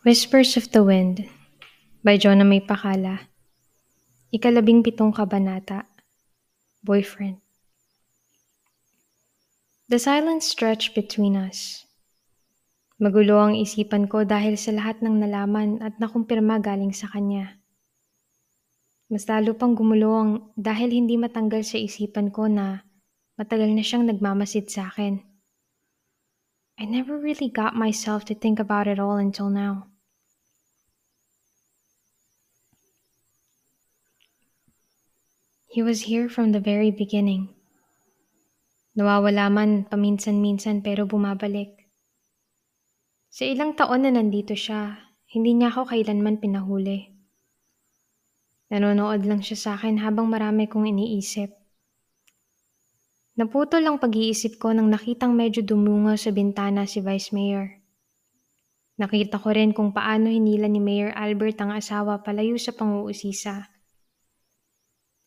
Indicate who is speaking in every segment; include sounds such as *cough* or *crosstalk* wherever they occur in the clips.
Speaker 1: Whispers of the Wind by Jonah May Pakala Ikalabing pitong kabanata Boyfriend The silence stretched between us. Magulo ang isipan ko dahil sa lahat ng nalaman at nakumpirma galing sa kanya. Mas lalo pang gumulo ang dahil hindi matanggal sa isipan ko na matagal na siyang nagmamasid sa akin. I never really got myself to think about it all until now. He was here from the very beginning. Nawawala man paminsan-minsan pero bumabalik. Sa ilang taon na nandito siya, hindi niya ako kailanman pinahuli. Nanonood lang siya sa akin habang marami kong iniisip. Naputol ang pag-iisip ko nang nakitang medyo dumungaw sa bintana si Vice Mayor. Nakita ko rin kung paano hinila ni Mayor Albert ang asawa palayo sa panguusisa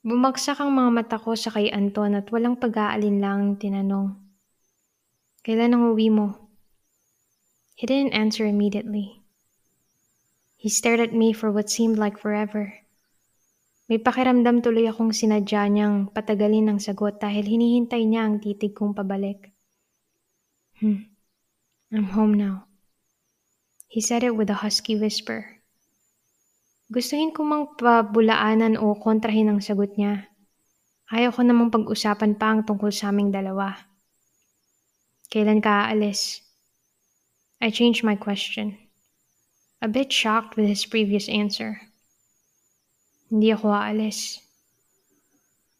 Speaker 1: Bumagsak ang mga mata ko sa kay Anton at walang pag-aalinlang tinanong. Kailan ang uwi mo? He didn't answer immediately. He stared at me for what seemed like forever. May pakiramdam tuloy akong sinadya niyang patagalin ang sagot dahil hinihintay niya ang titig kong pabalik. Hmm, I'm home now. He said it with a husky whisper. Gustuhin ko mang pabulaanan o kontrahin ang sagot niya. Ayaw ko namang pag-usapan pa ang tungkol sa aming dalawa. Kailan ka aalis? I changed my question. A bit shocked with his previous answer. Hindi ako aalis.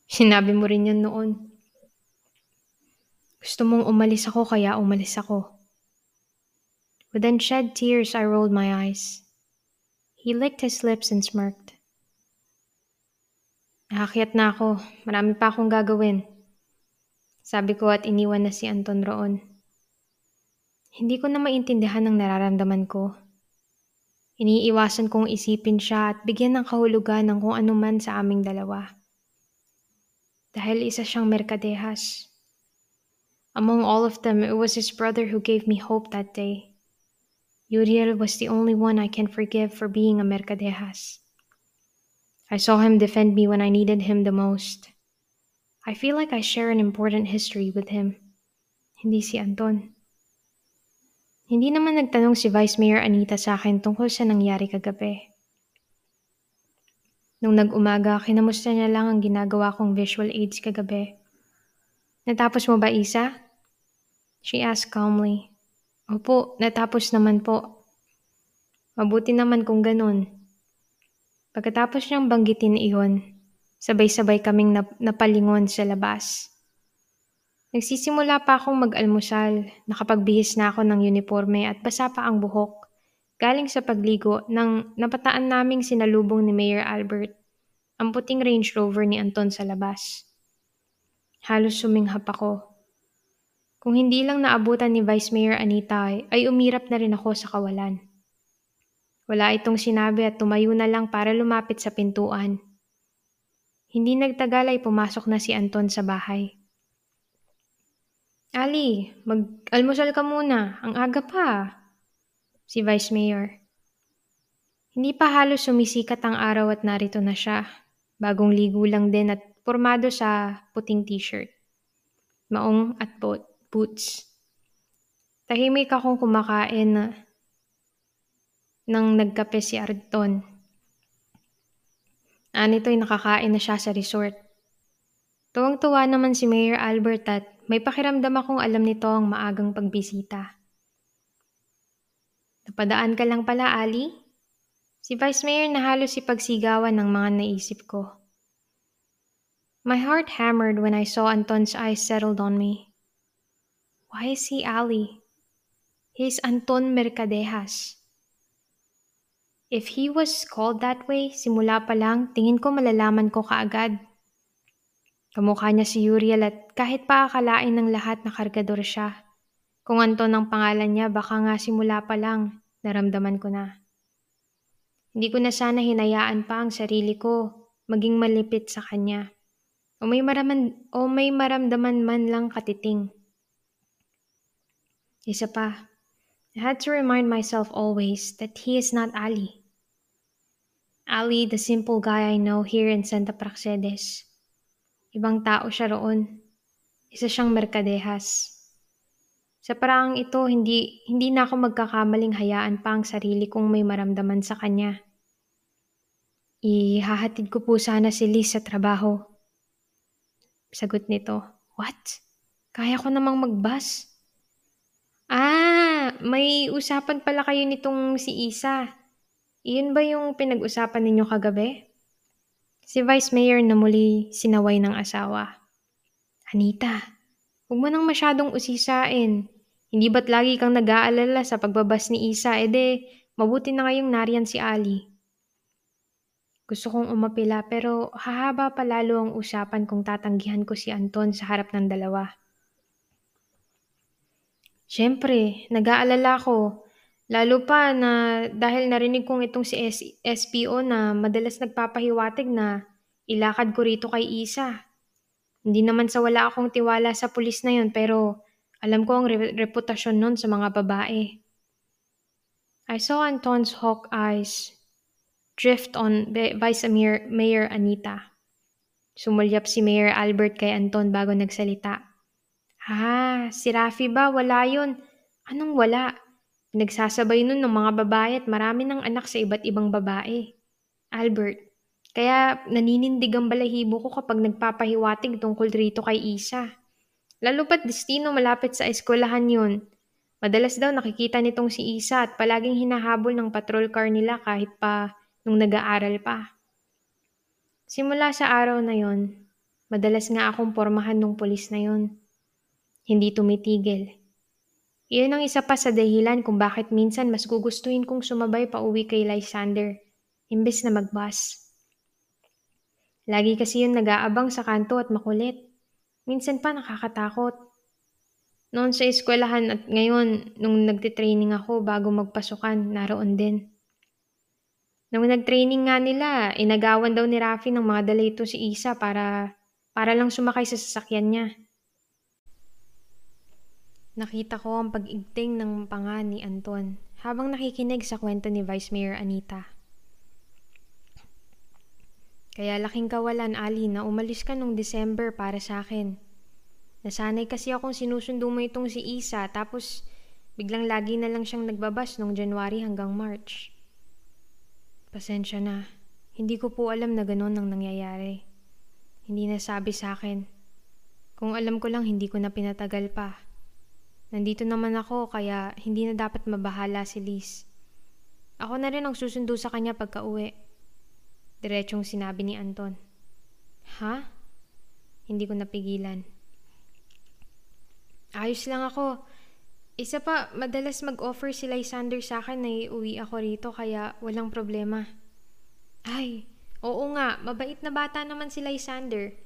Speaker 1: Sinabi mo rin yan noon. Gusto mong umalis ako kaya umalis ako. With unshed tears, I rolled my eyes. He licked his lips and smirked. Nakakyat na ako. Marami pa akong gagawin. Sabi ko at iniwan na si Anton roon. Hindi ko na maintindihan ang nararamdaman ko. Iniiwasan kong isipin siya at bigyan ng kahulugan ng kung ano man sa aming dalawa. Dahil isa siyang merkadehas. Among all of them, it was his brother who gave me hope that day. Uriel was the only one I can forgive for being a mercadejas. I saw him defend me when I needed him the most. I feel like I share an important history with him. Hindi si Anton. Hindi naman nagtanong si Vice Mayor Anita sa akin tungkol sa nangyari kagabi. Nung nag-umaga, kinamusta niya lang ang ginagawa kong visual aids kagabi. Natapos mo ba, Isa? She asked calmly. Opo, natapos naman po. Mabuti naman kung ganun. Pagkatapos niyang banggitin iyon, sabay-sabay kaming nap- napalingon sa labas. Nagsisimula pa akong mag-almusal, nakapagbihis na ako ng uniforme at basa pa ang buhok. Galing sa pagligo nang napataan naming sinalubong ni Mayor Albert, ang puting Range Rover ni Anton sa labas. Halos suminghap ako kung hindi lang naabutan ni Vice Mayor Anita ay umirap na rin ako sa kawalan. Wala itong sinabi at tumayo na lang para lumapit sa pintuan. Hindi nagtagal ay pumasok na si Anton sa bahay. Ali, mag-almusal ka muna. Ang aga pa. Si Vice Mayor. Hindi pa halos sumisikat ang araw at narito na siya. Bagong ligo lang din at formado sa puting t-shirt. Maong at boat boots. Tahimik akong kumakain na nang nagkape si Arton. Anito'y nakakain na siya sa resort. Tuwang-tuwa naman si Mayor Albert at may pakiramdam akong alam nito ang maagang pagbisita. Napadaan ka lang pala, Ali? Si Vice Mayor na halos ipagsigawan ng mga naisip ko. My heart hammered when I saw Anton's eyes settled on me. Why is he Ali? He's Anton Mercadejas. If he was called that way, simula pa lang, tingin ko malalaman ko kaagad. Kamukha niya si Uriel at kahit pa akalain ng lahat na kargador siya. Kung Anton ang pangalan niya, baka nga simula pa lang, naramdaman ko na. Hindi ko na sana hinayaan pa ang sarili ko maging malipit sa kanya. O may, maraman, o may maramdaman man lang katiting. Isa pa, I had to remind myself always that he is not Ali. Ali, the simple guy I know here in Santa Praxedes. Ibang tao siya roon. Isa siyang merkadehas. Sa paraang ito, hindi, hindi na ako magkakamaling hayaan pa ang sarili kong may maramdaman sa kanya. Ihahatid ko po sana si Liz sa trabaho. Sagot nito, What? Kaya ko namang magbus. May usapan pala kayo nitong si Isa. Iyon ba yung pinag-usapan ninyo kagabi? Si Vice Mayor na muli sinaway ng asawa. Anita, huwag mo nang masyadong usisain. Hindi ba't lagi kang nag-aalala sa pagbabas ni Isa? E de, mabuti na ngayong nariyan si Ali. Gusto kong umapila pero hahaba pa lalo ang usapan kung tatanggihan ko si Anton sa harap ng dalawa. Siyempre, nag-aalala ko Lalo pa na dahil narinig kong itong si S- SPO na madalas nagpapahiwatig na ilakad ko rito kay Isa. Hindi naman sa wala akong tiwala sa pulis na yon pero alam ko ang re- reputasyon nun sa mga babae. I saw Anton's hawk eyes drift on Vice Mayor, Mayor Anita. Sumulyap si Mayor Albert kay Anton bago nagsalita. Ha, si Rafi ba? Wala yun. Anong wala? Nagsasabay nun ng mga babae at marami ng anak sa iba't ibang babae. Albert, kaya naninindig ang balahibo ko kapag nagpapahiwatig tungkol rito kay Isa. Lalo pat destino malapit sa eskwelahan yun. Madalas daw nakikita nitong si Isa at palaging hinahabol ng patrol car nila kahit pa nung nag-aaral pa. Simula sa araw na yon, madalas nga akong pormahan ng pulis na yon. Hindi tumitigil. Iyon ang isa pa sa dahilan kung bakit minsan mas gugustuhin kong sumabay pa uwi kay Lysander, imbes na magbus. Lagi kasi yun nag-aabang sa kanto at makulit. Minsan pa nakakatakot. Noon sa eskwelahan at ngayon, nung nagtitraining ako bago magpasukan, naroon din. Nung nagtraining nga nila, inagawan daw ni Rafi ng mga dalito si Isa para, para lang sumakay sa sasakyan niya. Nakita ko ang pag-igting ng panga ni Anton habang nakikinig sa kwento ni Vice Mayor Anita. Kaya laking kawalan, Ali, na umalis ka nung December para sa akin. Nasanay kasi akong sinusundo mo itong si Isa tapos biglang lagi na lang siyang nagbabas nung January hanggang March. Pasensya na. Hindi ko po alam na ganun ang nangyayari. Hindi nasabi sa akin. Kung alam ko lang, hindi ko na pinatagal pa. Nandito naman ako kaya hindi na dapat mabahala si Liz. Ako na rin ang susundo sa kanya pagka uwi. Diretsong sinabi ni Anton. Ha? Hindi ko napigilan. Ayos lang ako. Isa pa, madalas mag-offer si Lysander sa akin na iuwi ako rito kaya walang problema. Ay, oo nga, mabait na bata naman si Lysander.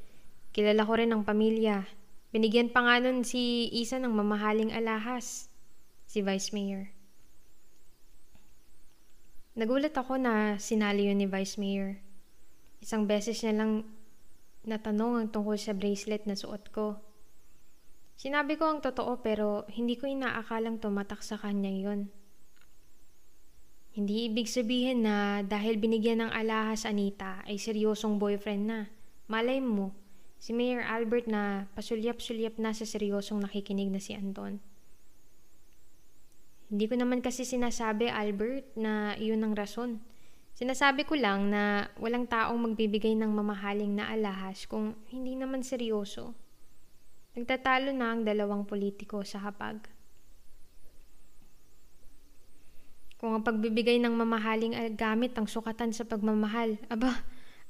Speaker 1: Kilala ko rin ang pamilya. Binigyan pa nga nun si Isa ng mamahaling alahas, si Vice Mayor. Nagulat ako na sinali yun ni Vice Mayor. Isang beses niya lang natanong ang tungkol sa bracelet na suot ko. Sinabi ko ang totoo pero hindi ko inaakalang tumatak sa kanya yon. Hindi ibig sabihin na dahil binigyan ng alahas Anita ay seryosong boyfriend na. Malay mo, Si Mayor Albert na pasulyap-sulyap na sa seryosong nakikinig na si Anton. Hindi ko naman kasi sinasabi, Albert, na iyon ang rason. Sinasabi ko lang na walang taong magbibigay ng mamahaling na alahas kung hindi naman seryoso. Nagtatalo na ang dalawang politiko sa hapag. Kung ang pagbibigay ng mamahaling gamit ang sukatan sa pagmamahal, aba,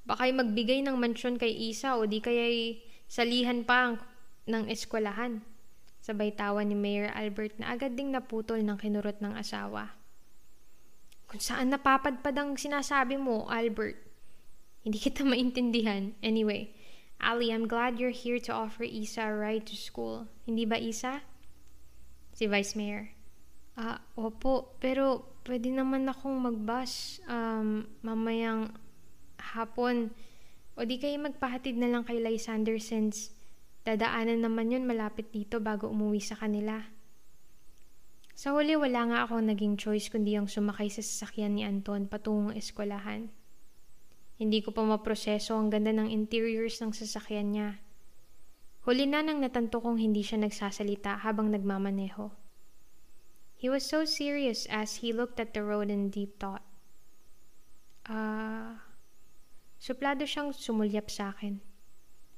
Speaker 1: Baka magbigay ng mansyon kay Isa o di kaya salihan pa ang, ng eskwelahan. Sabay tawa ni Mayor Albert na agad ding naputol ng kinurot ng asawa. Kung saan napapadpad ang sinasabi mo, Albert? Hindi kita maintindihan. Anyway, Ali, I'm glad you're here to offer Isa a ride to school. Hindi ba, Isa? Si Vice Mayor. Ah, opo. Pero pwede naman akong magbus. Um, mamayang hapon. O di kayo magpahatid na lang kay Lysander since dadaanan naman yun malapit dito bago umuwi sa kanila. Sa huli wala nga akong naging choice kundi ang sumakay sa sasakyan ni Anton patungong eskwelahan. Hindi ko pa maproseso ang ganda ng interiors ng sasakyan niya. Huli na nang natanto kong hindi siya nagsasalita habang nagmamaneho. He was so serious as he looked at the road in deep thought. Ah... Uh, suplado siyang sumulyap sa akin.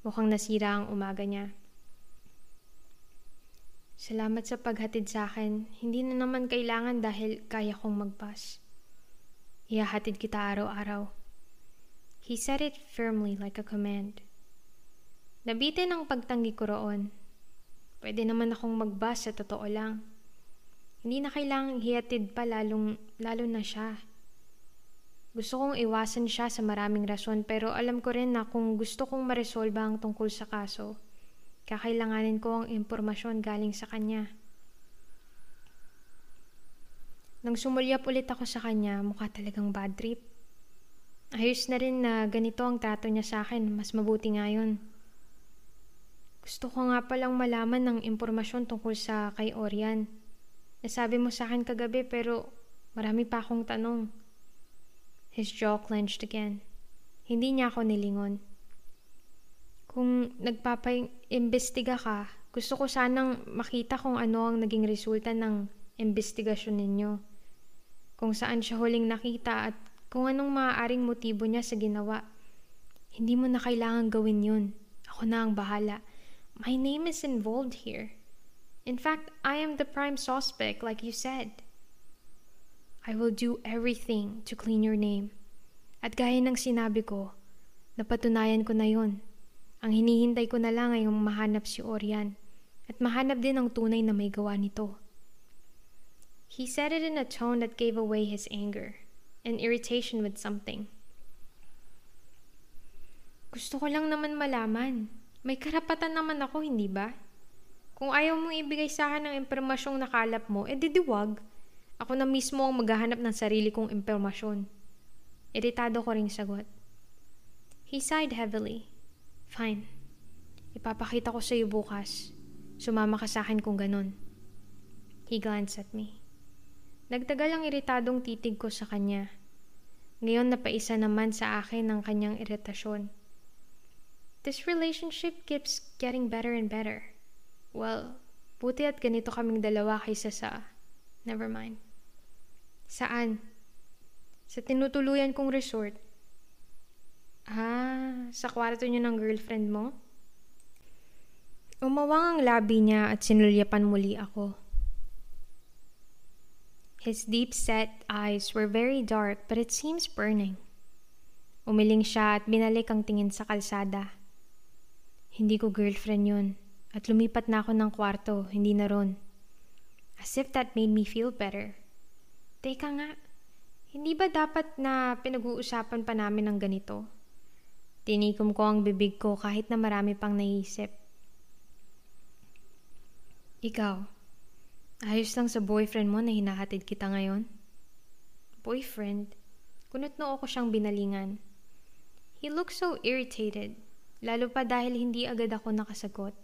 Speaker 1: Mukhang nasira ang umaga niya. Salamat sa paghatid sa akin. Hindi na naman kailangan dahil kaya kong magbus. Ihahatid kita araw-araw. He said it firmly like a command. Nabitin ang pagtanggi ko roon. Pwede naman akong magbas sa totoo lang. Hindi na kailangang hiatid pa lalong, lalo na siya. Gusto kong iwasan siya sa maraming rason pero alam ko rin na kung gusto kong maresolba ang tungkol sa kaso, kakailanganin ko ang impormasyon galing sa kanya. Nang sumulyap ulit ako sa kanya, mukha talagang bad trip. Ayos na rin na ganito ang trato niya sa akin, mas mabuti nga yun. Gusto ko nga palang malaman ng impormasyon tungkol sa kay Orian. Nasabi mo sa akin kagabi pero marami pa akong tanong. His jaw clenched again. Hindi niya ako nilingon. Kung nagpapaimbestiga ka, gusto ko sanang makita kung ano ang naging resulta ng investigasyon ninyo. Kung saan siya huling nakita at kung anong maaaring motibo niya sa ginawa. Hindi mo na kailangan gawin yun. Ako na ang bahala. My name is involved here. In fact, I am the prime suspect, like you said. I will do everything to clean your name. At gaya ng sinabi ko, napatunayan ko na yon. Ang hinihintay ko na lang ay mahanap si Orian at mahanap din ang tunay na may gawa nito. He said it in a tone that gave away his anger and irritation with something. Gusto ko lang naman malaman may karapatan naman ako, hindi ba? Kung ayaw mong ibigay sa akin ng impormasyong nakalap mo, edi diwag. Ako na mismo ang maghahanap ng sarili kong impormasyon. Iritado ko ring sagot. He sighed heavily. Fine. Ipapakita ko sa iyo bukas. Sumama ka sa akin kung ganun. He glanced at me. Nagtagal ang iritadong titig ko sa kanya. Ngayon napaisa naman sa akin ang kanyang iritasyon. This relationship keeps getting better and better. Well, buti at ganito kaming dalawa kaysa sa... Never mind. Saan? Sa tinutuluyan kong resort. Ah, sa kwarto niyo ng girlfriend mo? Umawang ang labi niya at sinulyapan muli ako. His deep-set eyes were very dark but it seems burning. Umiling siya at binalik ang tingin sa kalsada. Hindi ko girlfriend yun. At lumipat na ako ng kwarto, hindi na ron. As if that made me feel better. Teka nga, hindi ba dapat na pinag-uusapan pa namin ng ganito? Tinikom ko ang bibig ko kahit na marami pang naisip. Ikaw, ayos lang sa boyfriend mo na hinahatid kita ngayon? Boyfriend? Kunot no ako siyang binalingan. He looked so irritated Lalo pa dahil hindi agad ako nakasagot.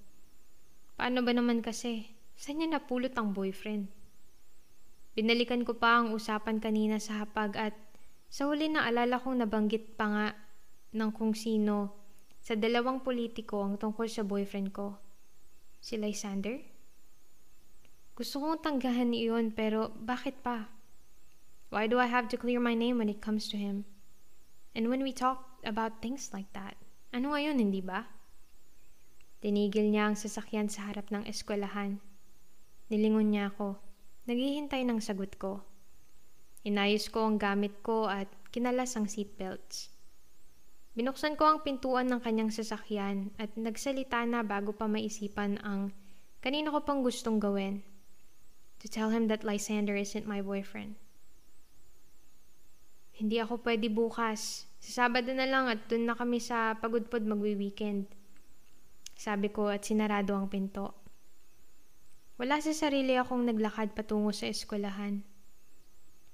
Speaker 1: Paano ba naman kasi? Saan niya napulot ang boyfriend? Binalikan ko pa ang usapan kanina sa hapag at sa huli na alala kong nabanggit pa nga ng kung sino sa dalawang politiko ang tungkol sa boyfriend ko. Si Lysander? Gusto kong tanggahan iyon pero bakit pa? Why do I have to clear my name when it comes to him? And when we talk about things like that? Ano ngayon, hindi ba? Tinigil niya ang sasakyan sa harap ng eskwelahan. Nilingon niya ako. Naghihintay ng sagot ko. Inayos ko ang gamit ko at kinalas ang seatbelts. Binuksan ko ang pintuan ng kanyang sasakyan at nagsalita na bago pa maisipan ang kanina ko pang gustong gawin. To tell him that Lysander isn't my boyfriend. Hindi ako pwede bukas. Sa Sabado na lang at dun na kami sa pagudpod magwi-weekend. Sabi ko at sinarado ang pinto. Wala sa sarili akong naglakad patungo sa eskwelahan.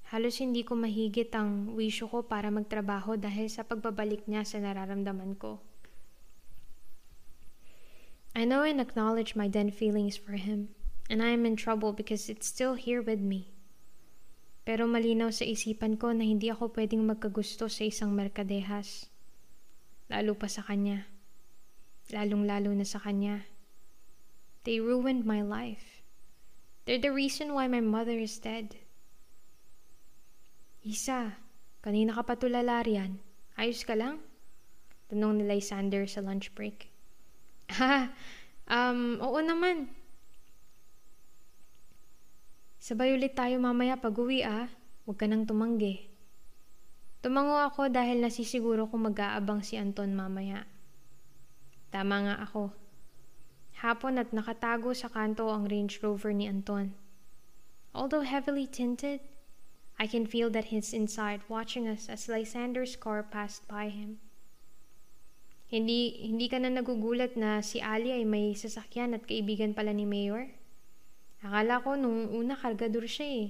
Speaker 1: Halos hindi ko mahigit ang wisyo ko para magtrabaho dahil sa pagbabalik niya sa nararamdaman ko. I know and acknowledge my then feelings for him, And I am in trouble because it's still here with me. Pero malinaw sa isipan ko na hindi ako pwedeng magkagusto sa isang merkadehas. Lalo pa sa kanya. Lalong-lalo na sa kanya. They ruined my life. They're the reason why my mother is dead. Isa, kanina ka pa tulala riyan. Ayos ka lang? Tanong ni Lysander sa lunch break. Ha, *laughs* um, oo naman. Sabay ulit tayo mamaya pag uwi ah. Huwag ka nang tumanggi. Tumango ako dahil nasisiguro kong mag-aabang si Anton mamaya. Tama nga ako. Hapon at nakatago sa kanto ang Range Rover ni Anton. Although heavily tinted, I can feel that he's inside watching us as Lysander's car passed by him. Hindi, hindi ka na nagugulat na si Ali ay may sasakyan at kaibigan pala ni Mayor? Akala ko nung una kargador siya eh.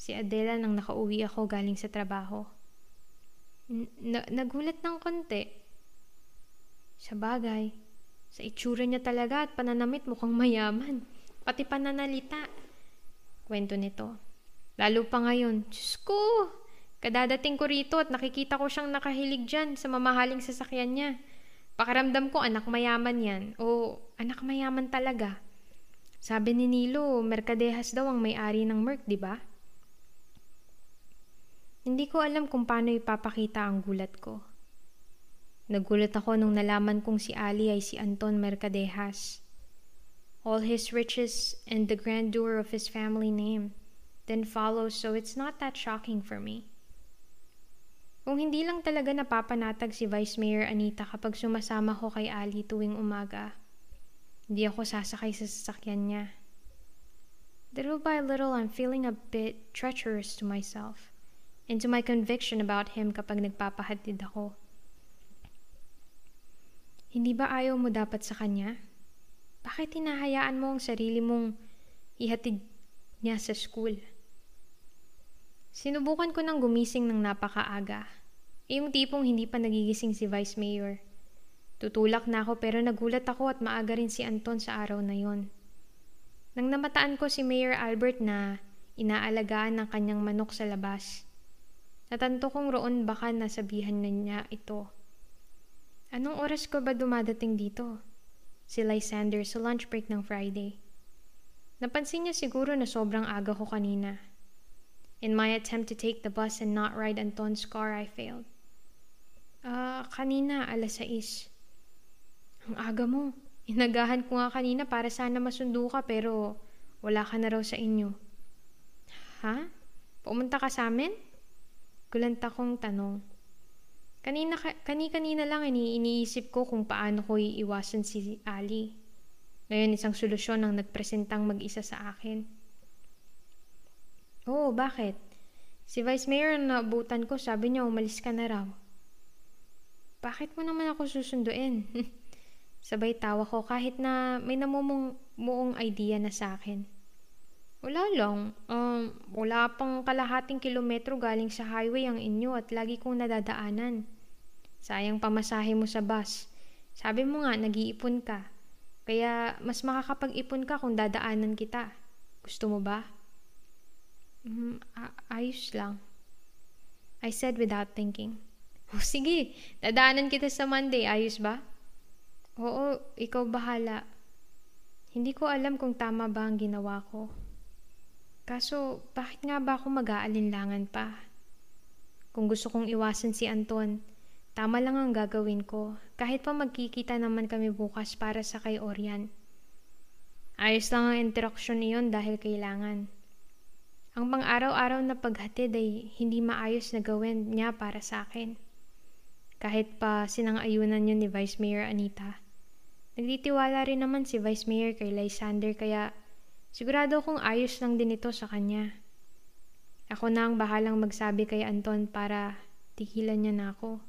Speaker 1: Si Adela nang nakauwi ako galing sa trabaho. N- nagulat ng konti. Sa bagay, sa itsura niya talaga at pananamit mukhang mayaman. Pati pananalita. Kwento nito. Lalo pa ngayon, Diyos ko! Kadadating ko rito at nakikita ko siyang nakahilig dyan sa mamahaling sasakyan niya. Pakaramdam ko anak mayaman yan. O anak mayaman talaga. Sabi ni Nilo, Merkadehas daw ang may-ari ng Merc, di ba? Hindi ko alam kung paano ipapakita ang gulat ko. Nagulat ako nung nalaman kong si Ali ay si Anton Mercadehas. All his riches and the grandeur of his family name then follows so it's not that shocking for me. Kung hindi lang talaga napapanatag si Vice Mayor Anita kapag sumasama ko kay Ali tuwing umaga, hindi ako sasakay sa sasakyan niya. Little by little, I'm feeling a bit treacherous to myself and to my conviction about him kapag nagpapahatid ako. Hindi ba ayaw mo dapat sa kanya? Bakit hinahayaan mo ang sarili mong ihatid niya sa school? Sinubukan ko ng gumising ng napakaaga. Yung tipong hindi pa nagigising si Vice Mayor. Tutulak na ako pero nagulat ako at maaga rin si Anton sa araw na yon. Nang namataan ko si Mayor Albert na inaalagaan ng kanyang manok sa labas, natanto kong roon baka nasabihan na niya ito. Anong oras ko ba dumadating dito? Si Lysander sa lunch break ng Friday. Napansin niya siguro na sobrang aga ko kanina. In my attempt to take the bus and not ride Anton's car, I failed. Ah, uh, kanina alas 6. Ang aga mo. Inagahan ko nga kanina para sana masundo ka pero wala ka na raw sa inyo. Ha? Pumunta ka sa amin? Gulanta kong tanong. Kanina, kani-kanina lang ini iniisip ko kung paano ko iiwasan si Ali. Ngayon isang solusyon ang nagpresentang mag-isa sa akin. Oo, bakit? Si Vice Mayor na naabutan ko, sabi niya umalis ka na raw. Bakit mo naman ako susunduin? *laughs* Sabay tawa ko kahit na may namumong muong idea na sa akin. Wala lang. Um, wala pang kalahating kilometro galing sa highway ang inyo at lagi kong nadadaanan. Sayang pamasahe mo sa bus. Sabi mo nga, nag-iipon ka. Kaya mas makakapag-ipon ka kung dadaanan kita. Gusto mo ba? Mm, ayos lang. I said without thinking. *laughs* Oh, sige, dadaanan kita sa Monday. Ayos ba? Oo, ikaw bahala. Hindi ko alam kung tama ba ang ginawa ko. Kaso, bakit nga ba ako mag-aalinlangan pa? Kung gusto kong iwasan si Anton, tama lang ang gagawin ko, kahit pa magkikita naman kami bukas para sa kay Orian. Ayos lang ang interaksyon niyon dahil kailangan. Ang pang-araw-araw na paghatid ay hindi maayos na gawin niya para sa akin. Kahit pa sinang-ayunan yun ni Vice Mayor Anita. Nagtitiwala rin naman si Vice Mayor kay Lysander kaya sigurado kong ayos lang din ito sa kanya. Ako na ang bahalang magsabi kay Anton para tigilan niya na ako.